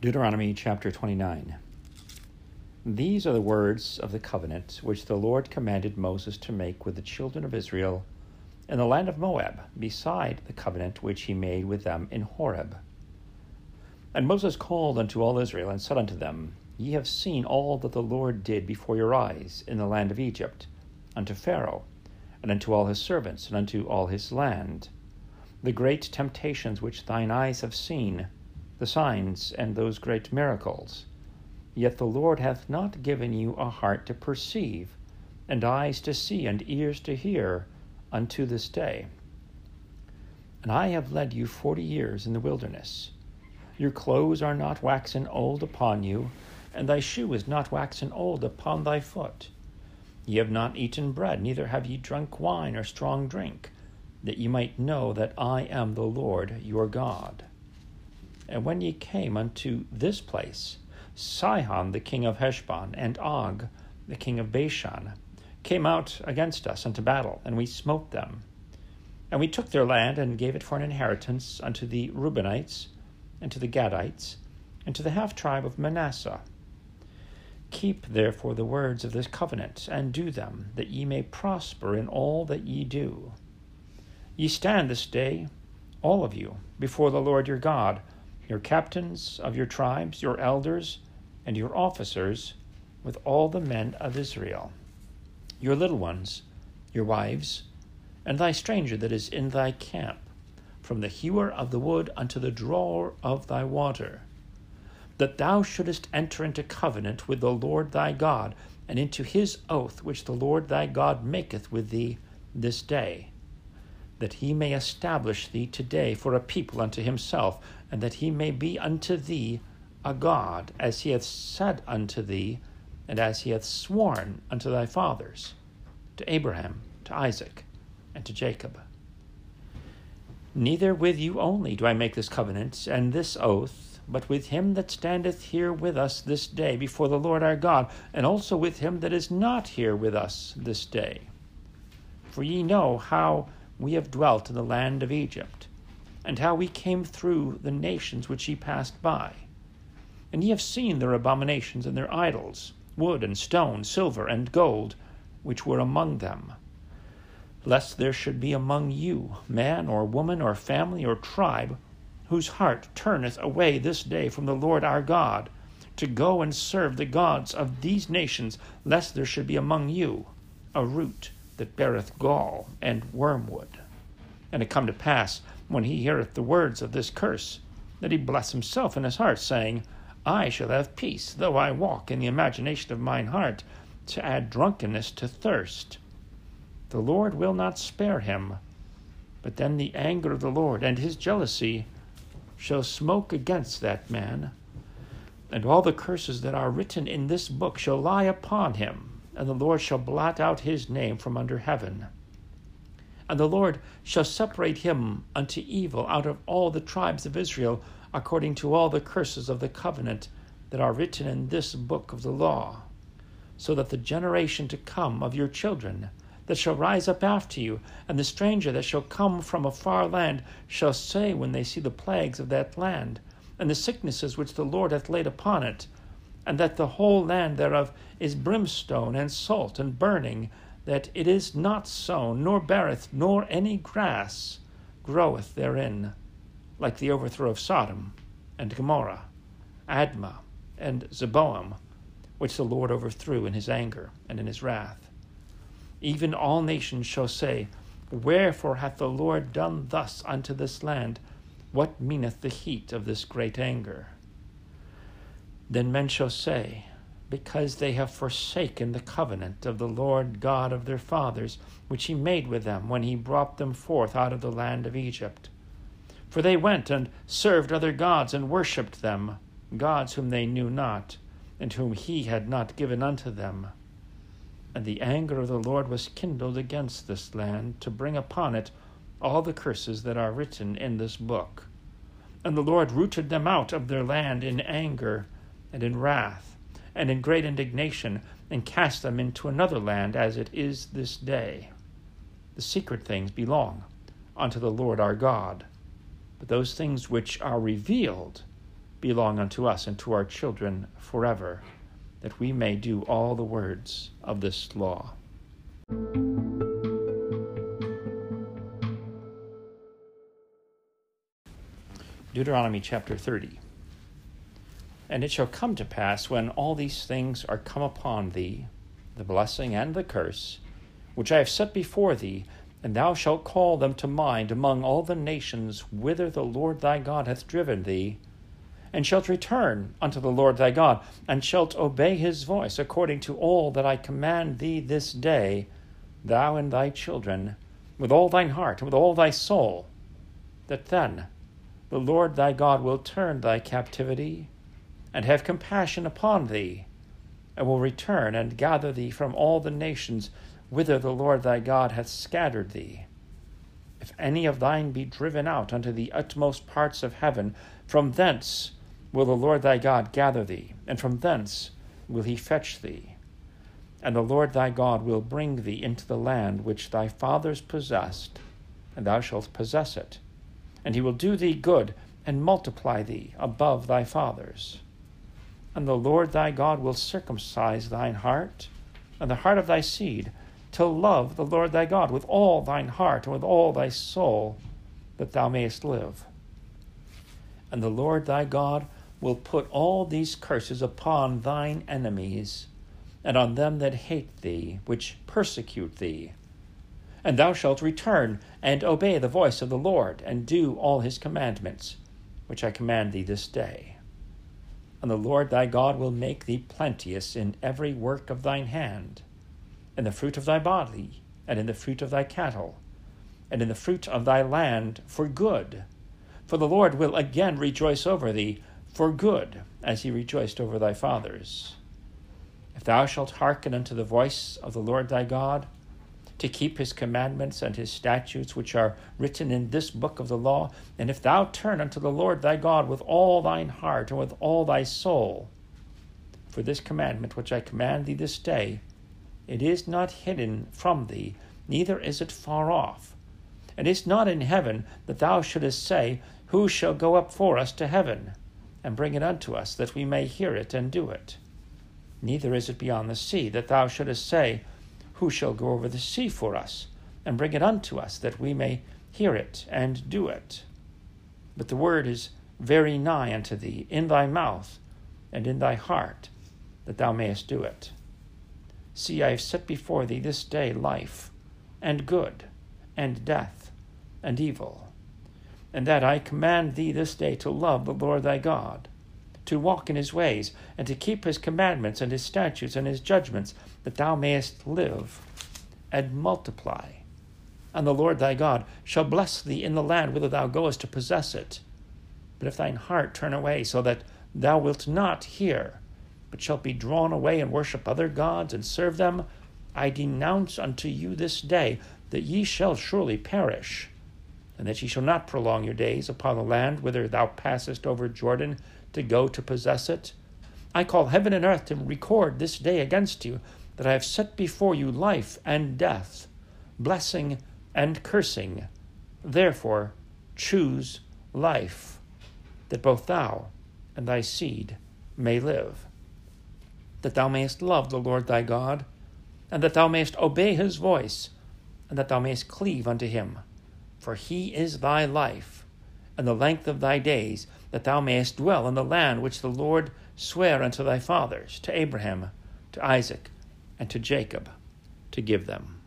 Deuteronomy chapter 29. These are the words of the covenant which the Lord commanded Moses to make with the children of Israel in the land of Moab, beside the covenant which he made with them in Horeb. And Moses called unto all Israel and said unto them, Ye have seen all that the Lord did before your eyes in the land of Egypt, unto Pharaoh, and unto all his servants, and unto all his land, the great temptations which thine eyes have seen the signs and those great miracles. Yet the Lord hath not given you a heart to perceive, and eyes to see, and ears to hear, unto this day. And I have led you forty years in the wilderness. Your clothes are not waxen old upon you, and thy shoe is not waxen old upon thy foot. Ye have not eaten bread, neither have ye drunk wine or strong drink, that ye might know that I am the Lord your God. And when ye came unto this place, Sihon the king of Heshbon and Og the king of Bashan came out against us unto battle, and we smote them. And we took their land and gave it for an inheritance unto the Reubenites, and to the Gadites, and to the half tribe of Manasseh. Keep therefore the words of this covenant, and do them, that ye may prosper in all that ye do. Ye stand this day, all of you, before the Lord your God your captains of your tribes, your elders, and your officers, with all the men of Israel, your little ones, your wives, and thy stranger that is in thy camp, from the hewer of the wood unto the drawer of thy water, that thou shouldest enter into covenant with the Lord thy God, and into his oath which the Lord thy God maketh with thee this day that he may establish thee today for a people unto himself, and that he may be unto thee a God, as he hath said unto thee, and as he hath sworn unto thy fathers, to Abraham, to Isaac, and to Jacob. Neither with you only do I make this covenant and this oath, but with him that standeth here with us this day before the Lord our God, and also with him that is not here with us this day. For ye know how we have dwelt in the land of Egypt, and how we came through the nations which ye passed by. And ye have seen their abominations and their idols, wood and stone, silver and gold, which were among them. Lest there should be among you man or woman or family or tribe whose heart turneth away this day from the Lord our God, to go and serve the gods of these nations, lest there should be among you a root that beareth gall and wormwood. And it come to pass, when he heareth the words of this curse, that he bless himself in his heart, saying, I shall have peace, though I walk in the imagination of mine heart, to add drunkenness to thirst. The Lord will not spare him, but then the anger of the Lord and his jealousy shall smoke against that man, and all the curses that are written in this book shall lie upon him and the Lord shall blot out his name from under heaven. And the Lord shall separate him unto evil out of all the tribes of Israel, according to all the curses of the covenant that are written in this book of the law, so that the generation to come of your children that shall rise up after you, and the stranger that shall come from a far land, shall say when they see the plagues of that land, and the sicknesses which the Lord hath laid upon it, and that the whole land thereof is brimstone and salt and burning, that it is not sown, nor beareth, nor any grass groweth therein, like the overthrow of Sodom and Gomorrah, Admah and Zeboim, which the Lord overthrew in his anger and in his wrath. Even all nations shall say, Wherefore hath the Lord done thus unto this land? What meaneth the heat of this great anger? Then men shall say, Because they have forsaken the covenant of the Lord God of their fathers, which he made with them when he brought them forth out of the land of Egypt. For they went and served other gods and worshipped them, gods whom they knew not, and whom he had not given unto them. And the anger of the Lord was kindled against this land to bring upon it all the curses that are written in this book. And the Lord rooted them out of their land in anger and in wrath, and in great indignation, and cast them into another land as it is this day. The secret things belong unto the Lord our God, but those things which are revealed belong unto us and to our children forever, that we may do all the words of this law. Deuteronomy chapter 30. And it shall come to pass when all these things are come upon thee, the blessing and the curse, which I have set before thee, and thou shalt call them to mind among all the nations whither the Lord thy God hath driven thee, and shalt return unto the Lord thy God, and shalt obey his voice according to all that I command thee this day, thou and thy children, with all thine heart and with all thy soul, that then the Lord thy God will turn thy captivity and have compassion upon thee, and will return and gather thee from all the nations whither the Lord thy God hath scattered thee. If any of thine be driven out unto the utmost parts of heaven, from thence will the Lord thy God gather thee, and from thence will he fetch thee. And the Lord thy God will bring thee into the land which thy fathers possessed, and thou shalt possess it. And he will do thee good, and multiply thee above thy fathers. And the Lord thy God will circumcise thine heart, and the heart of thy seed, to love the Lord thy God with all thine heart and with all thy soul, that thou mayest live. And the Lord thy God will put all these curses upon thine enemies, and on them that hate thee, which persecute thee. And thou shalt return and obey the voice of the Lord, and do all his commandments, which I command thee this day. And the Lord thy God will make thee plenteous in every work of thine hand, in the fruit of thy body, and in the fruit of thy cattle, and in the fruit of thy land for good. For the Lord will again rejoice over thee for good, as he rejoiced over thy fathers. If thou shalt hearken unto the voice of the Lord thy God, to keep his commandments and his statutes which are written in this book of the law, and if thou turn unto the Lord thy God with all thine heart and with all thy soul, for this commandment which I command thee this day, it is not hidden from thee, neither is it far off. And it is not in heaven that thou shouldest say, Who shall go up for us to heaven? and bring it unto us, that we may hear it and do it. Neither is it beyond the sea, that thou shouldest say, Who shall go over the sea for us, and bring it unto us, that we may hear it and do it? But the word is very nigh unto thee, in thy mouth and in thy heart, that thou mayest do it. See, I have set before thee this day life, and good, and death, and evil and that I command thee this day to love the Lord thy God, to walk in his ways, and to keep his commandments and his statutes and his judgments, that thou mayest live and multiply. And the Lord thy God shall bless thee in the land whither thou goest to possess it. But if thine heart turn away, so that thou wilt not hear, but shalt be drawn away and worship other gods and serve them, I denounce unto you this day that ye shall surely perish and that ye shall not prolong your days upon the land whither thou passest over Jordan to go to possess it. I call heaven and earth to record this day against you that I have set before you life and death, blessing and cursing. Therefore, choose life, that both thou and thy seed may live, that thou mayest love the Lord thy God, and that thou mayest obey his voice, and that thou mayest cleave unto him for he is thy life, and the length of thy days, that thou mayest dwell in the land which the Lord sware unto thy fathers, to Abraham, to Isaac, and to Jacob, to give them.